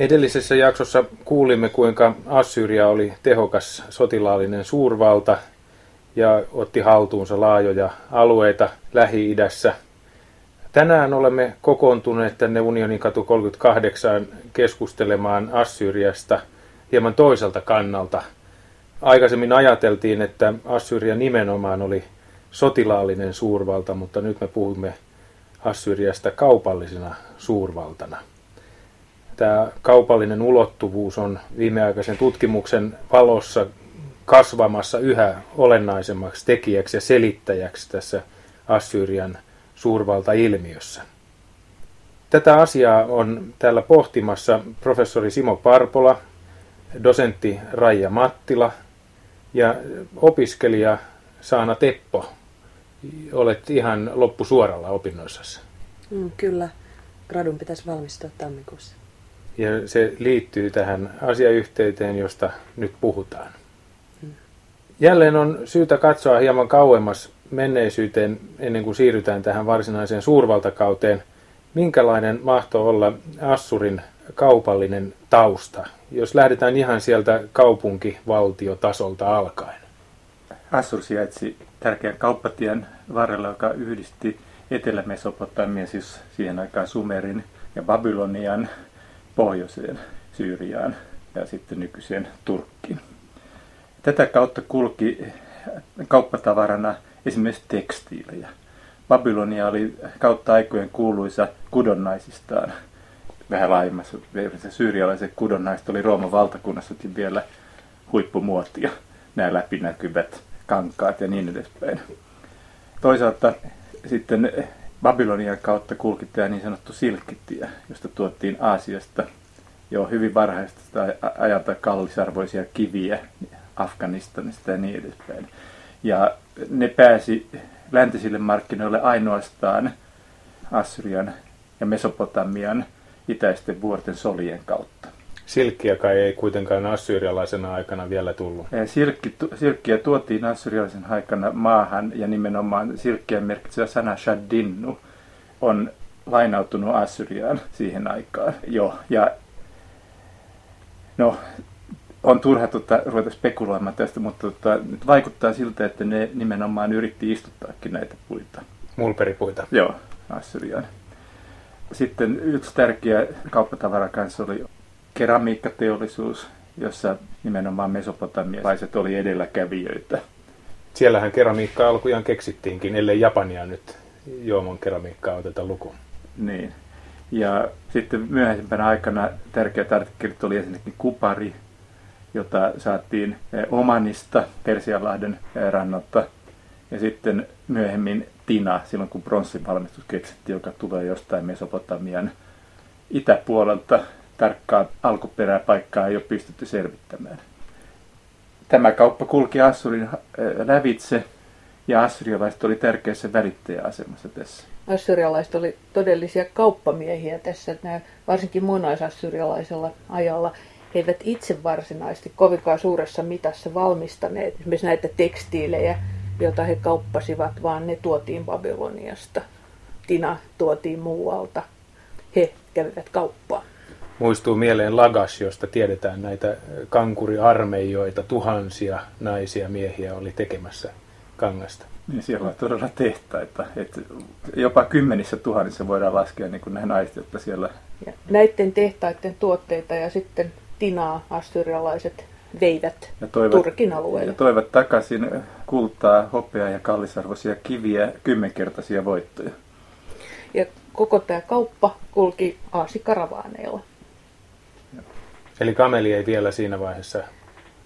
Edellisessä jaksossa kuulimme, kuinka Assyria oli tehokas sotilaallinen suurvalta ja otti haltuunsa laajoja alueita Lähi-idässä. Tänään olemme kokoontuneet tänne Unionin katu 38 keskustelemaan Assyriasta hieman toiselta kannalta. Aikaisemmin ajateltiin, että Assyria nimenomaan oli sotilaallinen suurvalta, mutta nyt me puhumme Assyriasta kaupallisena suurvaltana tämä kaupallinen ulottuvuus on viimeaikaisen tutkimuksen valossa kasvamassa yhä olennaisemmaksi tekijäksi ja selittäjäksi tässä Assyrian suurvaltailmiössä. Tätä asiaa on täällä pohtimassa professori Simo Parpola, dosentti Raija Mattila ja opiskelija Saana Teppo. Olet ihan loppusuoralla opinnoissasi. Mm, kyllä. Gradun pitäisi valmistua tammikuussa. Ja se liittyy tähän asiayhteyteen, josta nyt puhutaan. Jälleen on syytä katsoa hieman kauemmas menneisyyteen ennen kuin siirrytään tähän varsinaiseen suurvaltakauteen. Minkälainen mahto olla Assurin kaupallinen tausta, jos lähdetään ihan sieltä kaupunkivaltiotasolta alkaen? Assur sijaitsi tärkeän kauppatien varrella, joka yhdisti Etelä-Mesopotamia, siis siihen aikaan Sumerin ja Babylonian pohjoiseen Syyriaan ja sitten nykyiseen Turkkiin. Tätä kautta kulki kauppatavarana esimerkiksi tekstiilejä. Babylonia oli kautta aikojen kuuluisa kudonnaisistaan. Vähän laajemmassa syyrialaiset kudonnaiset oli Rooman valtakunnassakin vielä huippumuotia. Nämä läpinäkyvät kankaat ja niin edespäin. Toisaalta sitten Babylonian kautta kulki tämä niin sanottu silkkitie, josta tuottiin Aasiasta jo hyvin varhaista ajalta kallisarvoisia kiviä Afganistanista ja niin edespäin. Ja ne pääsi läntisille markkinoille ainoastaan Assyrian ja Mesopotamian itäisten vuorten solien kautta. Silkkiä kai ei kuitenkaan assyrialaisena aikana vielä tullut. Silkki, silkkiä tuotiin assyrialaisen aikana maahan ja nimenomaan silkkiä merkitsevä sana shaddinnu on lainautunut Assyriaan siihen aikaan jo. Ja no, on turha tuota, ruveta spekuloimaan tästä, mutta tuota, nyt vaikuttaa siltä, että ne nimenomaan yritti istuttaakin näitä puita. Mulperipuita. Joo, Assyriaan. Sitten yksi tärkeä kauppatavara kanssa oli keramiikkateollisuus, jossa nimenomaan mesopotamialaiset oli edelläkävijöitä. Siellähän keramiikka alkujaan keksittiinkin, ellei Japania nyt juomon keramiikkaa oteta lukuun. Niin. Ja sitten myöhempänä aikana tärkeät artikkelit oli ensinnäkin kupari, jota saatiin eh, Omanista, Persianlahden eh, rannalta. Ja sitten myöhemmin tina, silloin kun bronssin valmistus keksittiin, joka tulee jostain Mesopotamian itäpuolelta tarkkaa alkuperäpaikkaa ei ole pystytty selvittämään. Tämä kauppa kulki Assurin äh, lävitse ja assyrialaiset oli tärkeässä välittäjäasemassa tässä. Assyrialaiset oli todellisia kauppamiehiä tässä, nämä, varsinkin muinaisassyrialaisella ajalla he eivät itse varsinaisesti kovinkaan suuressa mitassa valmistaneet esimerkiksi näitä tekstiilejä, joita he kauppasivat, vaan ne tuotiin Babyloniasta. Tina tuotiin muualta. He kävivät kauppaa muistuu mieleen Lagas, josta tiedetään näitä kankuriarmeijoita, tuhansia naisia miehiä oli tekemässä kangasta. Niin siellä on todella tehtaita. Että jopa kymmenissä tuhansissa voidaan laskea niin kuin nämä naiset, jotka siellä... Ja näiden tehtaiden tuotteita ja sitten tinaa assyrialaiset veivät ja toivat, Turkin alueelle. Ja toivat takaisin kultaa, hopeaa ja kallisarvoisia kiviä, kymmenkertaisia voittoja. Ja koko tämä kauppa kulki aasikaravaaneilla. Eli kameli ei vielä siinä vaiheessa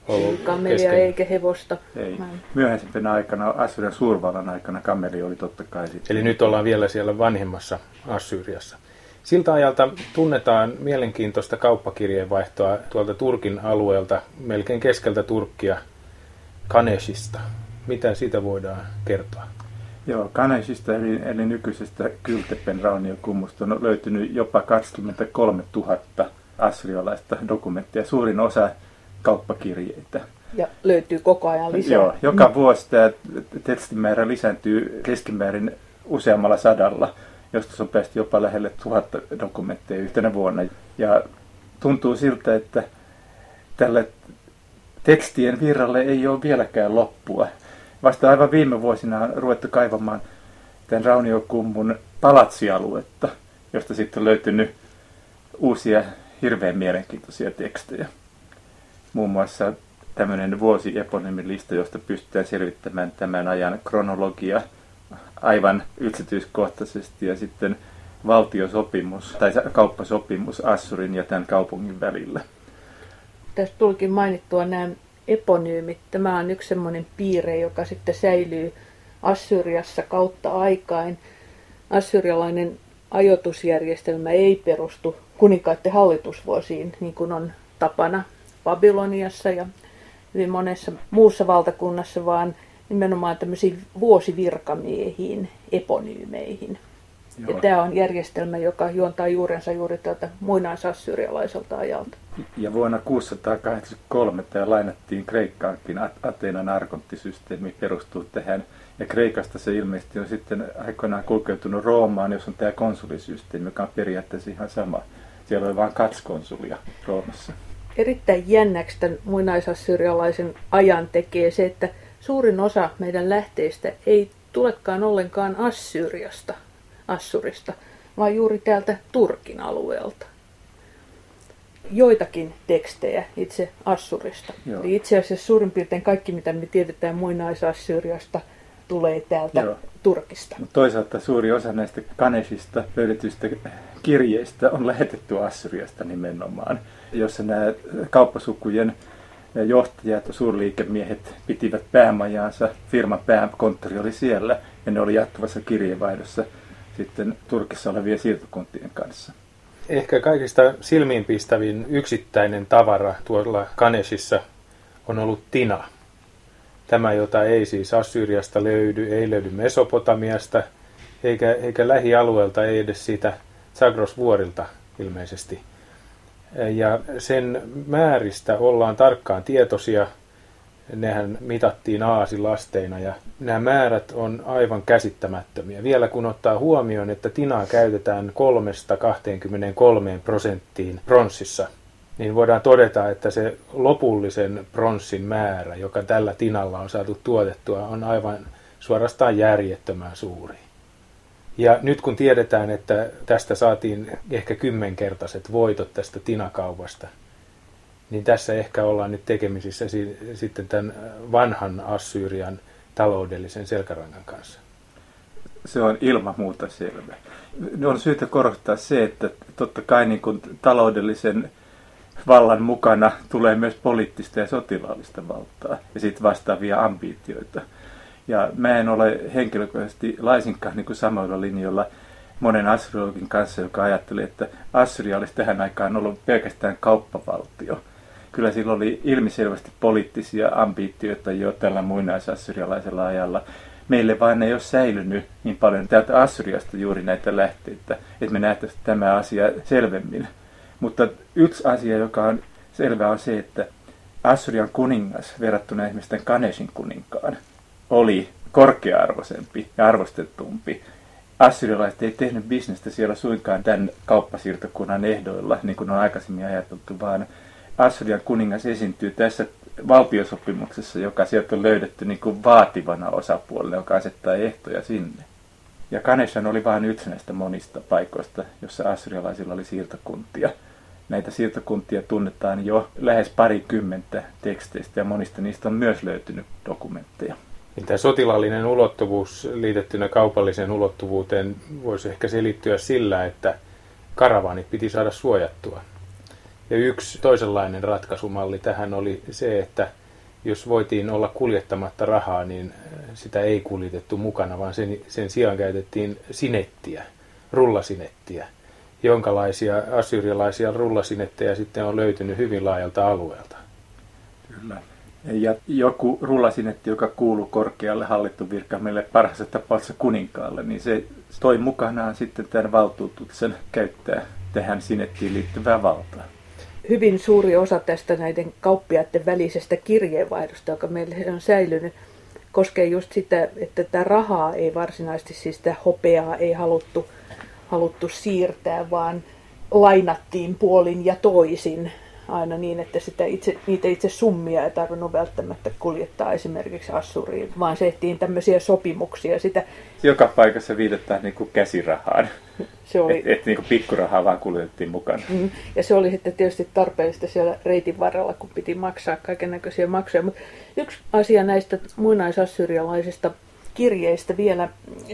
ollut kamelia kesken. eikä hevosta. Ei. Myöhäisempänä aikana, Assyrian suurvallan aikana kameli oli totta kai sitten. Eli nyt ollaan vielä siellä vanhemmassa Assyriassa. Siltä ajalta tunnetaan mielenkiintoista kauppakirjeenvaihtoa tuolta Turkin alueelta, melkein keskeltä Turkkia, Kaneshista. Mitä siitä voidaan kertoa? Joo, Kaneshista eli, eli nykyisestä Kyltepen rauniokummusta on löytynyt jopa 23 000 assyrialaista dokumenttia, suurin osa kauppakirjeitä. Ja löytyy koko ajan lisää. Joo, joka vuosi tämä tekstimäärä lisääntyy keskimäärin useammalla sadalla, josta on päästy jopa lähelle tuhatta dokumentteja yhtenä vuonna. Ja tuntuu siltä, että tälle tekstien virralle ei ole vieläkään loppua. Vasta aivan viime vuosina on ruvettu kaivamaan tämän Rauniokummun palatsialuetta, josta sitten on löytynyt uusia hirveän mielenkiintoisia tekstejä. Muun muassa tämmöinen vuosieponymilista, josta pystytään selvittämään tämän ajan kronologia aivan yksityiskohtaisesti ja sitten valtiosopimus tai kauppasopimus Assurin ja tämän kaupungin välillä. Tästä tulikin mainittua nämä eponyymit. Tämä on yksi sellainen piirre, joka sitten säilyy Assyriassa kautta aikain. Assyrialainen ajoitusjärjestelmä ei perustu kuninkaiden hallitusvuosiin, niin kuin on tapana Babyloniassa ja hyvin monessa muussa valtakunnassa, vaan nimenomaan tämmöisiin vuosivirkamiehiin, eponyymeihin. Joo. Ja tämä on järjestelmä, joka juontaa juurensa juuri tältä muinaisassyrialaiselta ajalta. Ja vuonna 683 tämä lainattiin Kreikkaankin. Ateenan arkonttisysteemi perustuu tähän. Ja Kreikasta se ilmeisesti on sitten aikoinaan kulkeutunut Roomaan, jos on tämä konsulisysteemi, joka on periaatteessa ihan sama. Siellä oli vain kaksi konsulia Roomassa. Erittäin jännäksi tämän muinaisassyrialaisen ajan tekee se, että suurin osa meidän lähteistä ei tulekaan ollenkaan Assyriasta, Assurista, vaan juuri täältä Turkin alueelta. Joitakin tekstejä itse Assurista. Eli itse asiassa suurin piirtein kaikki, mitä me tiedetään muinaisassyriasta, tulee täältä Joo. Turkista. Mutta toisaalta suuri osa näistä Kanesista löydetyistä kirjeistä on lähetetty Assyriasta nimenomaan, jossa nämä kauppasukujen johtajat, suurliikemiehet pitivät päämajaansa, firman pääkonttori oli siellä ja ne oli jatkuvassa kirjeenvaihdossa sitten Turkissa olevien siirtokuntien kanssa. Ehkä kaikista silmiinpistävin yksittäinen tavara tuolla Kanesissa on ollut tina. Tämä, jota ei siis Assyriasta löydy, ei löydy Mesopotamiasta, eikä, eikä lähialueelta, ei edes siitä Zagros-vuorilta ilmeisesti. Ja sen määristä ollaan tarkkaan tietoisia. Nehän mitattiin aasilasteina ja nämä määrät on aivan käsittämättömiä. Vielä kun ottaa huomioon, että tinaa käytetään 3-23 prosenttiin pronssissa, niin voidaan todeta, että se lopullisen pronssin määrä, joka tällä tinalla on saatu tuotettua, on aivan suorastaan järjettömän suuri. Ja nyt kun tiedetään, että tästä saatiin ehkä kymmenkertaiset voitot tästä tinakaupasta, niin tässä ehkä ollaan nyt tekemisissä sitten tämän vanhan Assyrian taloudellisen selkärangan kanssa. Se on ilman muuta selvä. On syytä korostaa se, että totta kai niin kuin taloudellisen vallan mukana tulee myös poliittista ja sotilaallista valtaa ja sitten vastaavia ambitioita. Ja mä en ole henkilökohtaisesti laisinkaan niin kuin samoilla linjoilla monen astrologin kanssa, joka ajatteli, että Assyria olisi tähän aikaan ollut pelkästään kauppavaltio. Kyllä sillä oli ilmiselvästi poliittisia ambitioita jo tällä muinaisassyrialaisella ajalla. Meille vain ei ole säilynyt niin paljon täältä Assyriasta juuri näitä lähteitä, että me nähtäisiin tämä asia selvemmin. Mutta yksi asia, joka on selvä, on se, että Assyrian kuningas verrattuna tämän Kanesin kuninkaan oli korkea-arvoisempi ja arvostettumpi. Assyrialaiset ei tehnyt bisnestä siellä suinkaan tämän kauppasiirtokunnan ehdoilla, niin kuin on aikaisemmin ajateltu, vaan Assyrian kuningas esiintyy tässä valtiosopimuksessa, joka sieltä on löydetty niin kuin vaativana osapuolella, joka asettaa ehtoja sinne. Ja Kaneshan oli vain yksi näistä monista paikoista, jossa assyrialaisilla oli siirtokuntia. Näitä siirtokuntia tunnetaan jo lähes parikymmentä teksteistä ja monista niistä on myös löytynyt dokumentteja. Niin tämä sotilaallinen ulottuvuus liitettynä kaupalliseen ulottuvuuteen voisi ehkä selittyä sillä, että karavaanit piti saada suojattua. Ja yksi toisenlainen ratkaisumalli tähän oli se, että jos voitiin olla kuljettamatta rahaa, niin sitä ei kuljetettu mukana, vaan sen, sen sijaan käytettiin sinettiä, rullasinettiä, jonkalaisia assyrialaisia rullasinetteja sitten on löytynyt hyvin laajalta alueelta. Kyllä. Ja joku rullasinetti, joka kuuluu korkealle hallittu virkamielle, parhaassa tapauksessa kuninkaalle, niin se toi mukanaan sitten tämän valtuutuksen käyttää tähän sinettiin liittyvää valtaa. Hyvin suuri osa tästä näiden kauppiaiden välisestä kirjeenvaihdosta, joka meille on säilynyt, koskee just sitä, että tämä rahaa ei varsinaisesti, siis sitä hopeaa ei haluttu, haluttu siirtää, vaan lainattiin puolin ja toisin aina niin, että sitä itse, niitä itse summia ei tarvinnut välttämättä kuljettaa esimerkiksi Assuriin, vaan tehtiin tämmöisiä sopimuksia. Sitä, Joka paikassa viitataan niin kuin käsirahaan. se oli, Että et, niin kuin pikkurahaa vaan kuljetettiin mukana. Mm, Ja se oli sitten tietysti tarpeellista siellä reitin varrella, kun piti maksaa kaiken näköisiä maksuja. Mutta yksi asia näistä muinaisassyrialaisista kirjeistä vielä.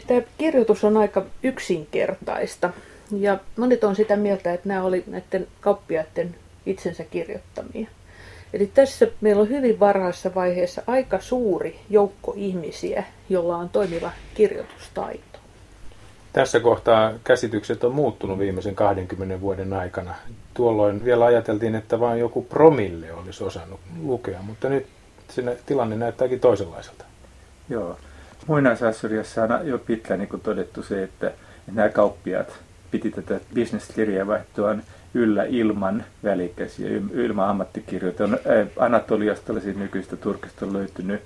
Tämä kirjoitus on aika yksinkertaista. Ja monet on sitä mieltä, että nämä oli näiden kauppiaiden itsensä kirjoittamia. Eli tässä meillä on hyvin varhaisessa vaiheessa aika suuri joukko ihmisiä, jolla on toimiva kirjoitustaito. Tässä kohtaa käsitykset on muuttunut viimeisen 20 vuoden aikana. Tuolloin vielä ajateltiin, että vain joku promille olisi osannut lukea, mutta nyt sinne tilanne näyttääkin toisenlaiselta. Joo. Muinaisassyriassa on jo pitkään niin kuin todettu se, että, että nämä kauppiaat piti tätä bisneskirjeenvaihtoaan yllä ilman välikäsiä, ilman ammattikirjoita. On, Anatoliasta olisi nykyistä Turkista on löytynyt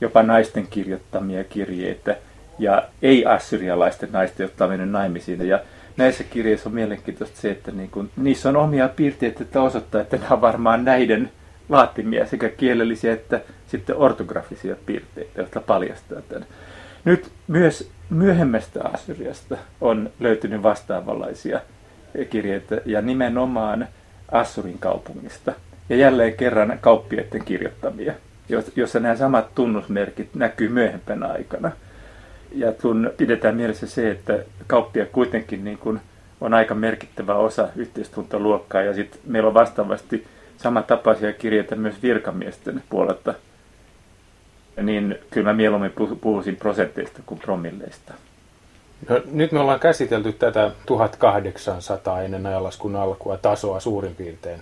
jopa naisten kirjoittamia kirjeitä ja ei-assyrialaisten naisten, jotka on mennyt naimisiin. Ja näissä kirjeissä on mielenkiintoista se, että niin kun, niissä on omia piirteitä, että osoittaa, että nämä on varmaan näiden laatimia sekä kielellisiä että sitten ortografisia piirteitä, jotka paljastaa tämän. Nyt myös myöhemmästä Assyriasta on löytynyt vastaavanlaisia kirjeitä ja nimenomaan Assurin kaupungista. Ja jälleen kerran kauppiaiden kirjoittamia, jossa nämä samat tunnusmerkit näkyy myöhempänä aikana. Ja kun pidetään mielessä se, että kauppia kuitenkin niin kuin on aika merkittävä osa yhteiskuntaluokkaa ja sitten meillä on vastaavasti samantapaisia kirjeitä myös virkamiesten puolelta, niin kyllä mä mieluummin puhuisin prosenteista kuin promilleista. No, nyt me ollaan käsitelty tätä 1800 ennen ajanlaskun alkua tasoa suurin piirtein.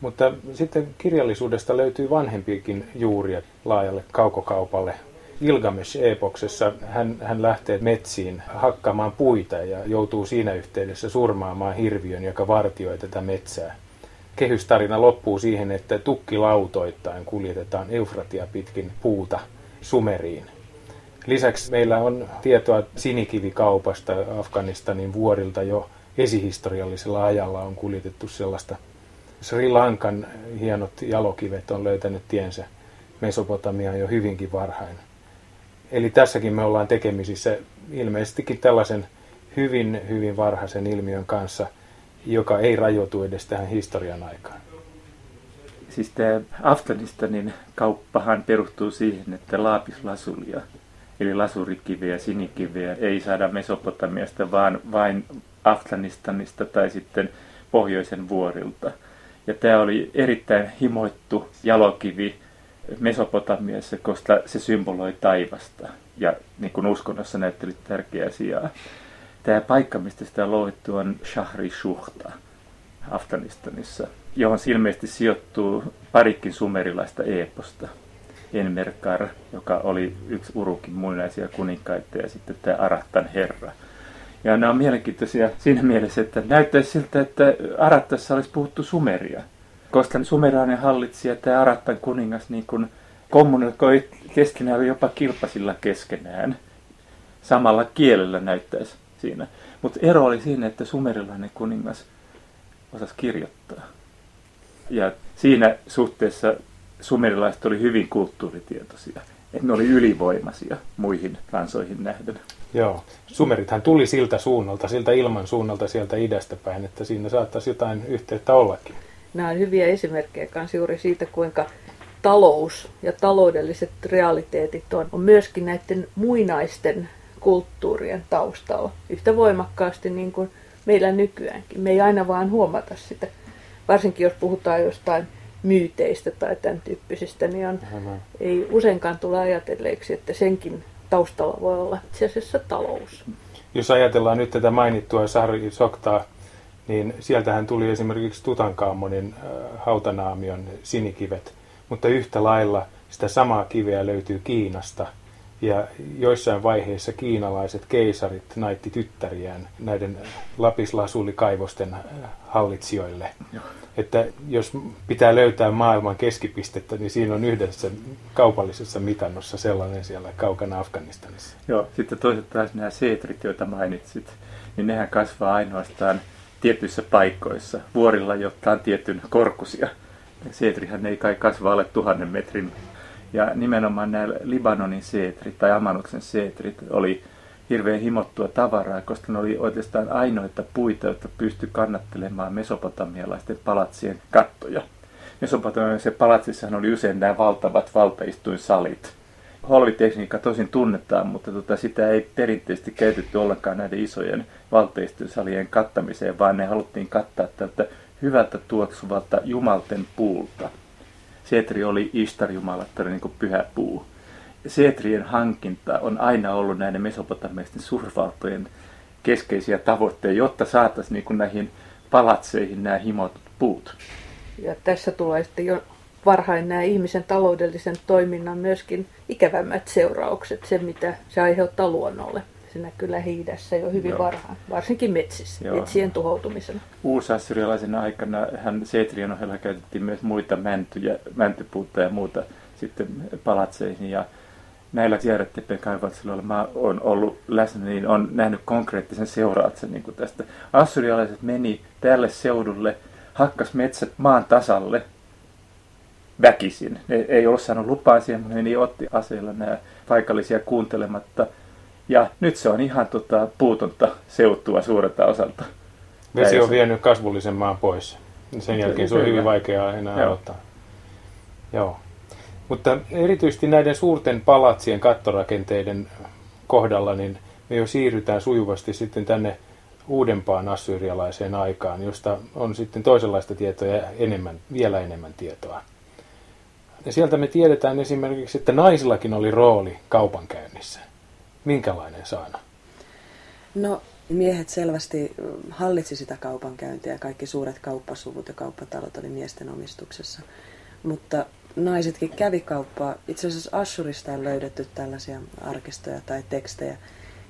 Mutta sitten kirjallisuudesta löytyy vanhempiakin juuria laajalle kaukokaupalle. Ilgamesh-epoksessa hän, hän lähtee metsiin hakkaamaan puita ja joutuu siinä yhteydessä surmaamaan hirviön, joka vartioi tätä metsää. Kehystarina loppuu siihen, että tukkilautoittain kuljetetaan Eufratia pitkin puuta Sumeriin. Lisäksi meillä on tietoa sinikivikaupasta Afganistanin vuorilta jo esihistoriallisella ajalla on kuljetettu sellaista. Sri Lankan hienot jalokivet on löytänyt tiensä Mesopotamiaan jo hyvinkin varhain. Eli tässäkin me ollaan tekemisissä ilmeisestikin tällaisen hyvin, hyvin varhaisen ilmiön kanssa, joka ei rajoitu edes tähän historian aikaan. Siis tämä Afganistanin kauppahan perustuu siihen, että laapislasulia, eli lasurikiveä, sinikiveä, ei saada Mesopotamiasta, vaan vain Afganistanista tai sitten pohjoisen vuorilta. Ja tämä oli erittäin himoittu jalokivi Mesopotamiassa, koska se symboloi taivasta ja niin kuin uskonnossa näytteli tärkeää sijaa. Tämä paikka, mistä sitä on louhittu, on Shahri Shuhta Afganistanissa, johon ilmeisesti sijoittuu parikin sumerilaista eeposta. Enmerkar, joka oli yksi Urukin muinaisia kuninkaita, ja sitten tämä Arattan herra. Ja nämä on mielenkiintoisia siinä mielessä, että näyttäisi siltä, että Arattassa olisi puhuttu sumeria. Koska sumerainen hallitsija, tämä Arattan kuningas, niin kuin kommunikoi keskenään jopa kilpasilla keskenään. Samalla kielellä näyttäisi siinä. Mutta ero oli siinä, että sumerilainen kuningas osasi kirjoittaa. Ja siinä suhteessa sumerilaiset oli hyvin kulttuuritietoisia. Että ne oli ylivoimaisia muihin kansoihin nähden. Joo, sumerithan tuli siltä suunnalta, siltä ilman suunnalta sieltä idästä päin, että siinä saattaisi jotain yhteyttä ollakin. Nämä on hyviä esimerkkejä myös juuri siitä, kuinka talous ja taloudelliset realiteetit on, on myöskin näiden muinaisten kulttuurien taustalla yhtä voimakkaasti niin kuin meillä nykyäänkin. Me ei aina vaan huomata sitä. Varsinkin jos puhutaan jostain myyteistä tai tämän tyyppisistä, niin on, ei useinkaan tule ajatelleeksi, että senkin taustalla voi olla itse asiassa talous. Jos ajatellaan nyt tätä mainittua Sahri Soktaa, niin sieltähän tuli esimerkiksi Tutankhamonin hautanaamion sinikivet, mutta yhtä lailla sitä samaa kiveä löytyy Kiinasta – ja joissain vaiheissa kiinalaiset keisarit naitti tyttäriään näiden lapislasulikaivosten hallitsijoille. Joo. Että jos pitää löytää maailman keskipistettä, niin siinä on yhdessä kaupallisessa mitannossa sellainen siellä kaukana Afganistanissa. Joo, sitten toiset taas nämä seetrit, joita mainitsit, niin nehän kasvaa ainoastaan tietyissä paikoissa, vuorilla, jotka on tietyn korkuisia. Seetrihän ei kai kasva alle tuhannen metrin. Ja nimenomaan nämä Libanonin seetrit tai Amanuksen seetrit oli hirveän himottua tavaraa, koska ne oli oikeastaan ainoita puita, jotka pysty kannattelemaan mesopotamialaisten palatsien kattoja. Mesopotamialaisen palatsissahan oli usein nämä valtavat valtaistuinsalit. Holvitekniikka tosin tunnetaan, mutta tota, sitä ei perinteisesti käytetty ollenkaan näiden isojen valtaistuinsalien kattamiseen, vaan ne haluttiin kattaa tältä hyvältä tuoksuvalta jumalten puulta. Seetri oli Ishtar-jumalattari, niin kuin pyhä puu. Seetrien hankinta on aina ollut näiden mesopotamialaisten suurvaltojen keskeisiä tavoitteita, jotta saataisiin niin näihin palatseihin nämä himotut puut. Ja tässä tulee sitten jo varhain nämä ihmisen taloudellisen toiminnan myöskin ikävämmät seuraukset, se mitä se aiheuttaa luonnolle. Se näkyy lähi jo hyvin Joo. varhain, varsinkin metsissä, Joo. metsien tuhoutumisena. Uusassyrialaisen aikana hän Seetrien ohella käytettiin myös muita mäntyjä, mäntypuutta ja muuta sitten palatseihin. Ja näillä tiedätte kaivauksilla mä on ollut läsnä, niin on nähnyt konkreettisen seurauksen niin tästä. Assyrialaiset meni tälle seudulle, hakkas metsät maan tasalle väkisin. Ne ei ollut saanut lupaa siihen, mutta ne otti aseilla nämä paikallisia kuuntelematta. Ja nyt se on ihan tota, puutonta seutua suurelta osalta. Vesi on vienyt kasvullisen maan pois. Sen jälkeen se on hyvin vaikeaa enää Joo. aloittaa. Joo. Mutta erityisesti näiden suurten palatsien kattorakenteiden kohdalla, niin me jo siirrytään sujuvasti sitten tänne uudempaan assyrialaiseen aikaan, josta on sitten toisenlaista tietoa ja enemmän, vielä enemmän tietoa. Ja sieltä me tiedetään esimerkiksi, että naisillakin oli rooli kaupankäynnissä. Minkälainen saana? No miehet selvästi hallitsi sitä kaupankäyntiä. Kaikki suuret kauppasuvut ja kauppatalot oli miesten omistuksessa. Mutta naisetkin kävi kauppaa. Itse asiassa Ashurista on löydetty tällaisia arkistoja tai tekstejä,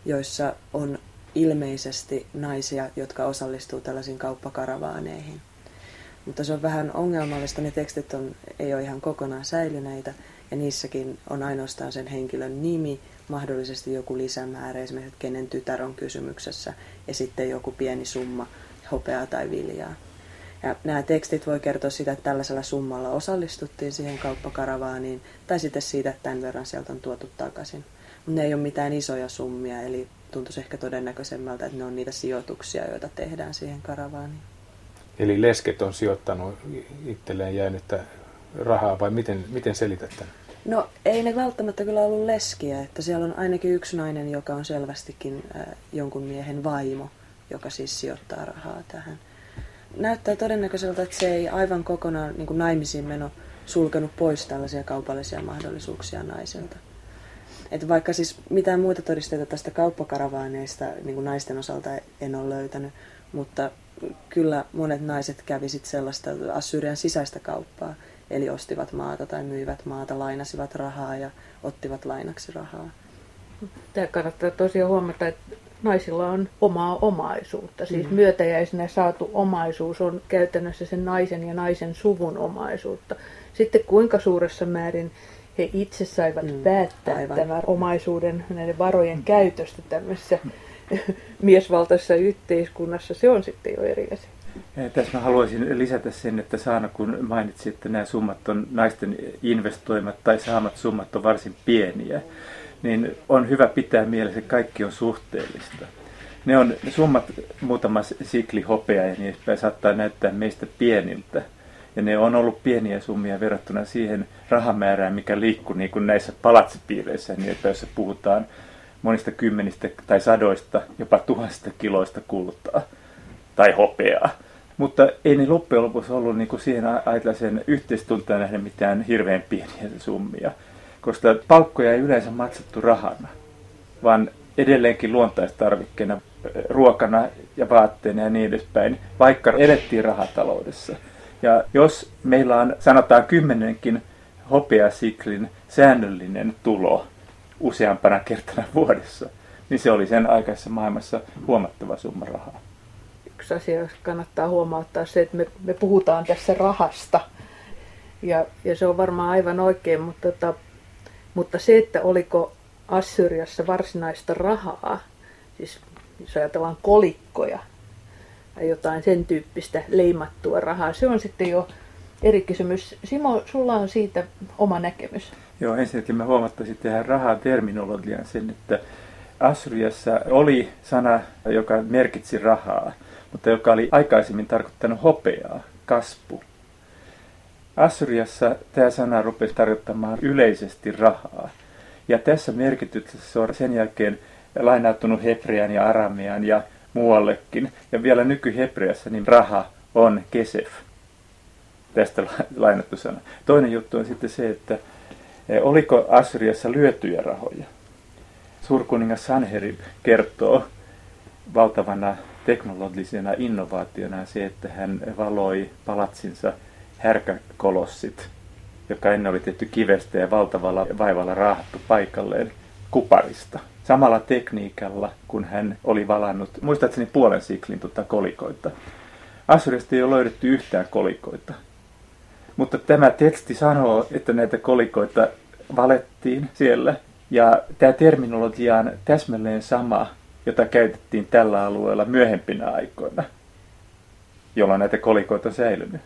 joissa on ilmeisesti naisia, jotka osallistuu tällaisiin kauppkaravaaneihin. Mutta se on vähän ongelmallista, ne tekstit on, ei ole ihan kokonaan säilyneitä, ja niissäkin on ainoastaan sen henkilön nimi, mahdollisesti joku lisämäärä, esimerkiksi kenen tytär on kysymyksessä, ja sitten joku pieni summa hopeaa tai viljaa. Ja nämä tekstit voi kertoa sitä, että tällaisella summalla osallistuttiin siihen kauppakaravaaniin, tai sitten siitä, että tämän verran sieltä on tuotu takaisin. Mutta ne ei ole mitään isoja summia, eli tuntuisi ehkä todennäköisemmältä, että ne on niitä sijoituksia, joita tehdään siihen karavaaniin. Eli lesket on sijoittanut itselleen jäänyttä rahaa, vai miten, miten selität tämän? No ei ne välttämättä kyllä ollut leskiä, että siellä on ainakin yksi nainen, joka on selvästikin äh, jonkun miehen vaimo, joka siis sijoittaa rahaa tähän näyttää todennäköiseltä, että se ei aivan kokonaan niin naimisiin meno sulkenut pois tällaisia kaupallisia mahdollisuuksia naisilta. Että vaikka siis mitään muita todisteita tästä kauppakaravaneista niin naisten osalta en ole löytänyt, mutta kyllä monet naiset kävi sellaista Assyrian sisäistä kauppaa, eli ostivat maata tai myivät maata, lainasivat rahaa ja ottivat lainaksi rahaa. Tämä kannattaa tosiaan huomata, että naisilla on omaa omaisuutta. Siis mm. myötäjäisenä saatu omaisuus on käytännössä sen naisen ja naisen suvun omaisuutta. Sitten kuinka suuressa määrin he itse saivat mm. päättää Aivan. tämän omaisuuden, näiden varojen mm. käytöstä tämmöisessä miesvaltaisessa yhteiskunnassa, se on sitten jo eri asia. Tässä mä haluaisin lisätä sen, että Saana, kun mainitsit, että nämä summat on naisten investoimat tai saamat summat on varsin pieniä. Niin on hyvä pitää mielessä, että kaikki on suhteellista. Ne on ne summat, muutama sikli hopea ja niin edespäin saattaa näyttää meistä pieniltä. Ja ne on ollut pieniä summia verrattuna siihen rahamäärään, mikä liikkuu niin kuin näissä palatsipiireissä, niin että jos puhutaan monista kymmenistä tai sadoista, jopa tuhansista kiloista kultaa tai hopeaa. Mutta ei ne loppujen lopuksi ollut niin kuin siihen ajatellen yhteistuntaan nähden mitään hirveän pieniä summia koska palkkoja ei yleensä maksattu rahana, vaan edelleenkin luontaistarvikkeena, ruokana ja vaatteena ja niin edespäin, vaikka elettiin rahataloudessa. Ja jos meillä on, sanotaan kymmenenkin hopeasiklin säännöllinen tulo useampana kertana vuodessa, niin se oli sen aikaisessa maailmassa huomattava summa rahaa. Yksi asia, jos kannattaa huomauttaa se, että me, me puhutaan tässä rahasta. Ja, ja se on varmaan aivan oikein, mutta tota, mutta se, että oliko Assyriassa varsinaista rahaa, siis jos ajatellaan kolikkoja, ja jotain sen tyyppistä leimattua rahaa. Se on sitten jo eri kysymys. Simo, sulla on siitä oma näkemys. Joo, ensinnäkin mä huomattaisin tähän rahaterminologian sen, että Assyriassa oli sana, joka merkitsi rahaa, mutta joka oli aikaisemmin tarkoittanut hopeaa, kaspu. Assyriassa tämä sana rupesi tarkoittamaan yleisesti rahaa. Ja tässä merkityksessä on sen jälkeen lainautunut hebrean ja aramean ja muuallekin. Ja vielä nykyhebreassa niin raha on kesef. Tästä lainattu sana. Toinen juttu on sitten se, että e, oliko Assyriassa lyötyjä rahoja. Suurkuningas Sanherib kertoo valtavana teknologisena innovaationa se, että hän valoi palatsinsa härkäkolossit, joka ennen oli tehty kivestä ja valtavalla vaivalla raahattu paikalleen kuparista. Samalla tekniikalla, kun hän oli valannut, muistaakseni puolen siklin tuota kolikoita. Assyriasta ei ole löydetty yhtään kolikoita. Mutta tämä teksti sanoo, että näitä kolikoita valettiin siellä. Ja tämä terminologia on täsmälleen sama, jota käytettiin tällä alueella myöhempinä aikoina, jolloin näitä kolikoita on säilynyt.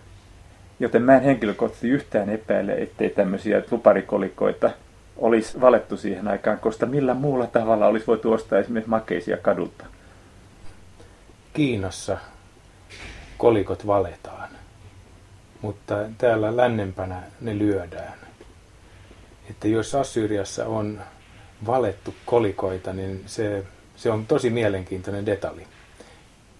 Joten mä en henkilökohtaisesti yhtään epäile, ettei tämmöisiä luparikolikoita olisi valettu siihen aikaan, koska millä muulla tavalla olisi voitu ostaa esimerkiksi makeisia kadulta. Kiinassa kolikot valetaan, mutta täällä lännempänä ne lyödään. Että jos Assyriassa on valettu kolikoita, niin se, se on tosi mielenkiintoinen detalji.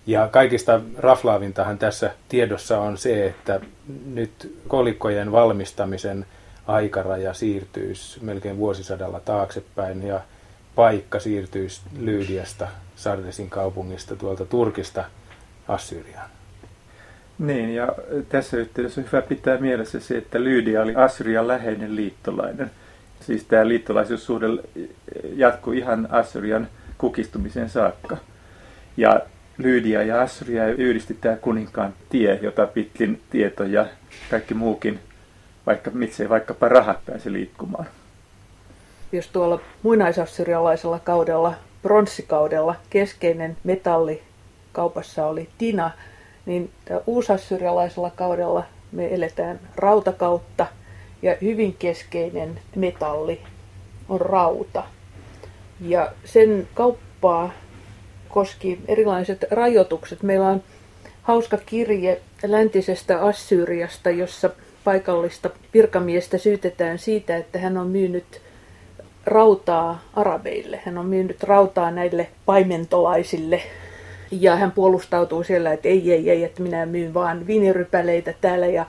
Ja kaikista raflaavintahan tässä tiedossa on se, että nyt kolikkojen valmistamisen aikaraja siirtyisi melkein vuosisadalla taaksepäin ja paikka siirtyisi Lyydiasta, Sardesin kaupungista, tuolta Turkista Assyriaan. Niin, ja tässä yhteydessä on hyvä pitää mielessä se, että Lyydia oli Assyrian läheinen liittolainen. Siis tämä liittolaisuussuhde jatkui ihan Assyrian kukistumisen saakka. Ja Lyydia ja Assyria yhdisti tämä kuninkaan tie, jota pitkin tieto ja kaikki muukin, vaikka miksei vaikkapa rahat pääsi liikkumaan. Jos tuolla muinaisassyrialaisella kaudella, pronssikaudella, keskeinen metalli kaupassa oli tina, niin uusassyrialaisella kaudella me eletään rautakautta ja hyvin keskeinen metalli on rauta. Ja sen kauppaa koski erilaiset rajoitukset. Meillä on hauska kirje läntisestä Assyriasta, jossa paikallista virkamiestä syytetään siitä, että hän on myynyt rautaa arabeille. Hän on myynyt rautaa näille paimentolaisille. Ja hän puolustautuu siellä, että ei, ei, ei, että minä myyn vaan viinirypäleitä täällä ja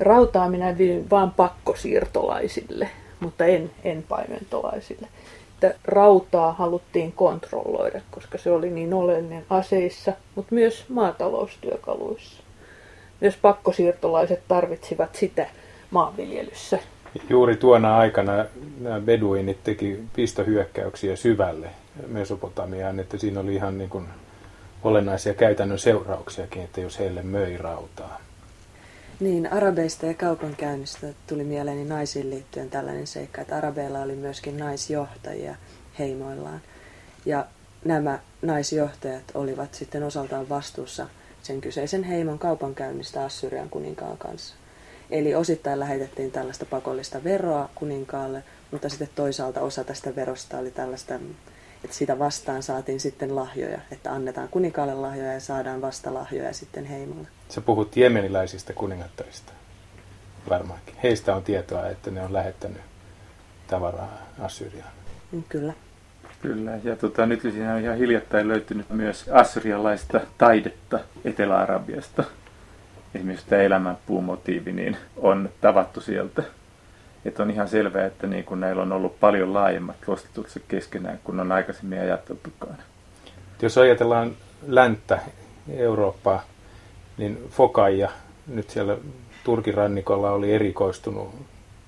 rautaa minä myyn vaan pakkosiirtolaisille, mutta en, en paimentolaisille että rautaa haluttiin kontrolloida, koska se oli niin oleellinen aseissa, mutta myös maataloustyökaluissa. Myös pakkosiirtolaiset tarvitsivat sitä maanviljelyssä. Juuri tuona aikana nämä beduinit teki pistohyökkäyksiä syvälle Mesopotamiaan, että siinä oli ihan niin kuin olennaisia käytännön seurauksiakin, että jos heille möi rautaa. Niin, arabeista ja kaupankäynnistä tuli mieleeni naisiin liittyen tällainen seikka, että arabeilla oli myöskin naisjohtajia heimoillaan. Ja nämä naisjohtajat olivat sitten osaltaan vastuussa sen kyseisen heimon kaupankäynnistä Assyrian kuninkaan kanssa. Eli osittain lähetettiin tällaista pakollista veroa kuninkaalle, mutta sitten toisaalta osa tästä verosta oli tällaista, että sitä vastaan saatiin sitten lahjoja, että annetaan kuninkaalle lahjoja ja saadaan vasta lahjoja sitten heimolle. Sä puhut jemeniläisistä kuningattarista varmaankin. Heistä on tietoa, että ne on lähettänyt tavaraa Assyriaan. Mm, kyllä. Kyllä, ja tota, nyt siinä on ihan hiljattain löytynyt myös assyrialaista taidetta Etelä-Arabiasta. Esimerkiksi tämä elämänpuumotiivi niin on tavattu sieltä. Että on ihan selvää, että niin kun näillä on ollut paljon laajemmat prostituutset keskenään kuin on aikaisemmin ajateltukaan. Jos ajatellaan länttä, Eurooppaa, niin Fokaija nyt siellä Turkin rannikolla oli erikoistunut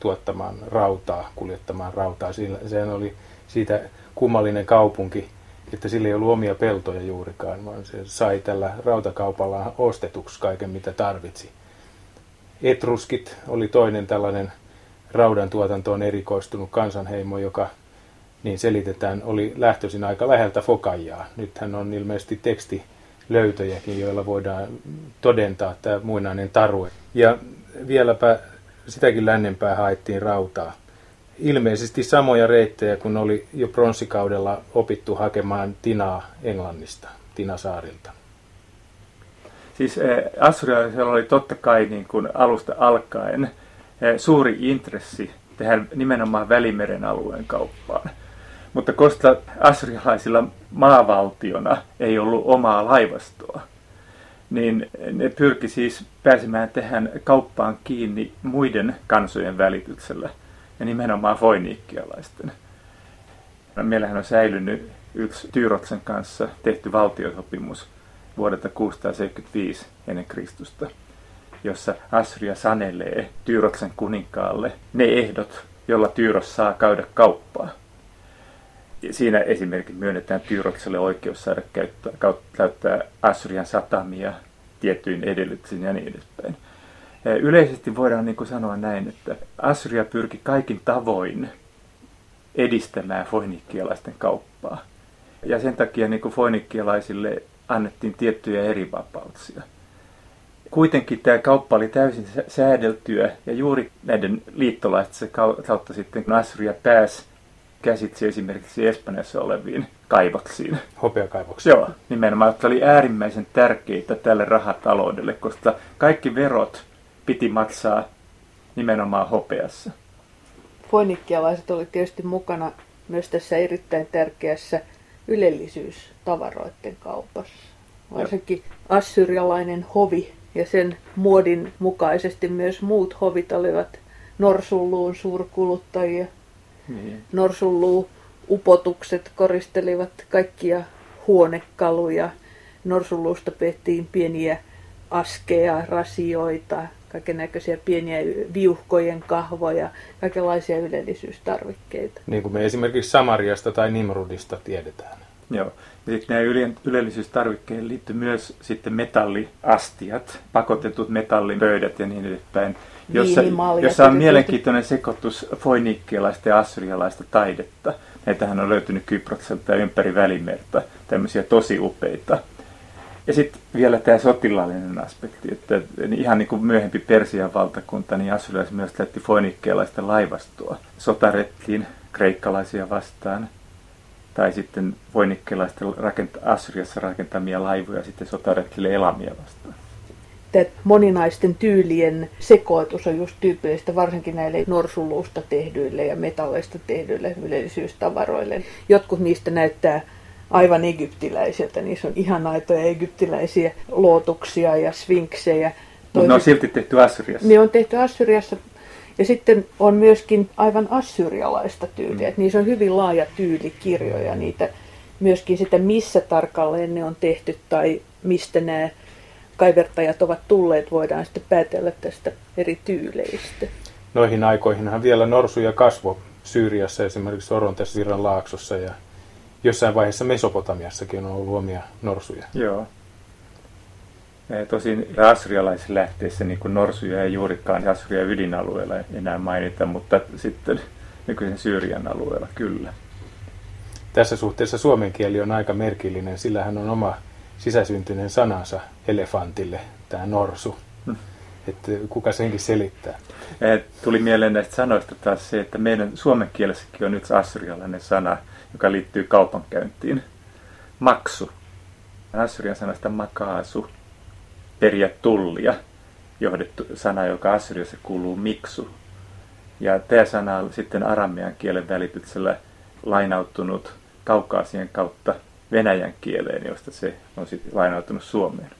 tuottamaan rautaa, kuljettamaan rautaa. Sehän oli siitä kummallinen kaupunki, että sillä ei ollut omia peltoja juurikaan, vaan se sai tällä rautakaupalla ostetuksi kaiken, mitä tarvitsi. Etruskit oli toinen tällainen raudan tuotantoon erikoistunut kansanheimo, joka niin selitetään, oli lähtöisin aika läheltä Fokajaa. Nythän on ilmeisesti teksti löytöjäkin, joilla voidaan todentaa tämä muinainen tarue. Ja vieläpä sitäkin lännempää haettiin rautaa. Ilmeisesti samoja reittejä, kun oli jo pronssikaudella opittu hakemaan tinaa Englannista, Tinasaarilta. Siis eh, Assurialaisilla oli totta kai niin kuin alusta alkaen suuri intressi tehdä nimenomaan Välimeren alueen kauppaan. Mutta koska Assurialaisilla maavaltiona ei ollut omaa laivastoa, niin ne pyrki siis pääsemään tähän kauppaan kiinni muiden kansojen välityksellä ja nimenomaan foiniikkialaisten. Meillähän on säilynyt yksi Tyrotsen kanssa tehty valtiosopimus vuodelta 675 ennen Kristusta, jossa Assyria sanelee Tyrotsen kuninkaalle ne ehdot, jolla Tyros saa käydä kauppaa. Siinä esimerkiksi myönnetään Tyrokselle oikeus saada käyttää, käyttää Assyrian satamia tiettyin edellytyksin ja niin edespäin. Yleisesti voidaan niin kuin sanoa näin, että Assyria pyrki kaikin tavoin edistämään foinikkialaisten kauppaa. Ja sen takia niin foinikkialaisille annettiin tiettyjä eri vapauksia. Kuitenkin tämä kauppa oli täysin säädeltyä ja juuri näiden liittolaisten kautta sitten kun Assyria pääsi käsitsi esimerkiksi Espanjassa oleviin kaivoksiin. Hopeakaivoksiin. Joo, nimenomaan, jotka oli äärimmäisen tärkeitä tälle rahataloudelle, koska kaikki verot piti maksaa nimenomaan hopeassa. Foinikkialaiset oli tietysti mukana myös tässä erittäin tärkeässä ylellisyystavaroiden kaupassa. Varsinkin assyrialainen hovi ja sen muodin mukaisesti myös muut hovit olivat norsulluun suurkuluttajia – niin. Norsulluu upotukset koristelivat kaikkia huonekaluja. Norsulluusta tehtiin pieniä askeja, rasioita, kaiken näköisiä pieniä viuhkojen kahvoja, kaikenlaisia ylellisyystarvikkeita. Niin kuin me esimerkiksi Samariasta tai Nimrudista tiedetään. Joo. Ja sitten nämä ylellisyystarvikkeet liittyy myös sitten metalliastiat, pakotetut metallipöydät ja niin edespäin jossa, jossa on mielenkiintoinen sekoitus foinikkialaista ja assyrialaista taidetta. Näitähän on löytynyt Kyprokselta ja ympäri Välimerta, tämmöisiä tosi upeita. Ja sitten vielä tämä sotilaallinen aspekti, että ihan niin kuin myöhempi Persian valtakunta, niin assyrialaiset myös käytti foinikkialaista laivastoa. Sotarettiin kreikkalaisia vastaan, tai sitten foinikkialaisten rakent- Assyriassa rakentamia laivoja sitten sotaretkille elamia vastaan tämä moninaisten tyylien sekoitus on just tyypillistä varsinkin näille norsulluusta tehdyille ja metalleista tehdyille ylellisyystavaroille. Jotkut niistä näyttää aivan egyptiläisiltä, niissä on ihan aitoja egyptiläisiä luotuksia ja sfinksejä. Mutta ne on silti tehty Assyriassa. Ne on tehty Assyriassa ja sitten on myöskin aivan assyrialaista tyyliä, mm. että niissä on hyvin laaja tyylikirjoja, niitä myöskin sitä missä tarkalleen ne on tehty tai mistä nämä kaivertajat ovat tulleet, voidaan sitten päätellä tästä eri tyyleistä. Noihin aikoihinhan vielä norsuja kasvo Syyriassa, esimerkiksi Orontesvirran laaksossa ja jossain vaiheessa Mesopotamiassakin on ollut omia norsuja. Joo. Tosin assyrialaisissa lähteessä niin kuin norsuja ei juurikaan Assyrian ydinalueella enää mainita, mutta sitten nykyisen Syyrian alueella kyllä. Tässä suhteessa suomen kieli on aika merkillinen, sillä hän on oma sisäsyntyinen sanansa elefantille, tämä norsu. Hmm. Että kuka senkin selittää? Tuli mieleen näistä sanoista taas se, että meidän suomen kielessäkin on yksi assyrialainen sana, joka liittyy kaupankäyntiin. Maksu. Assyrian sanasta makaasu, periä tullia, johdettu sana, joka Assyriassa kuuluu miksu. Ja tämä sana on sitten aramean kielen välityksellä lainautunut kaukaasien kautta venäjän kieleen, josta se on sitten lainautunut Suomeen.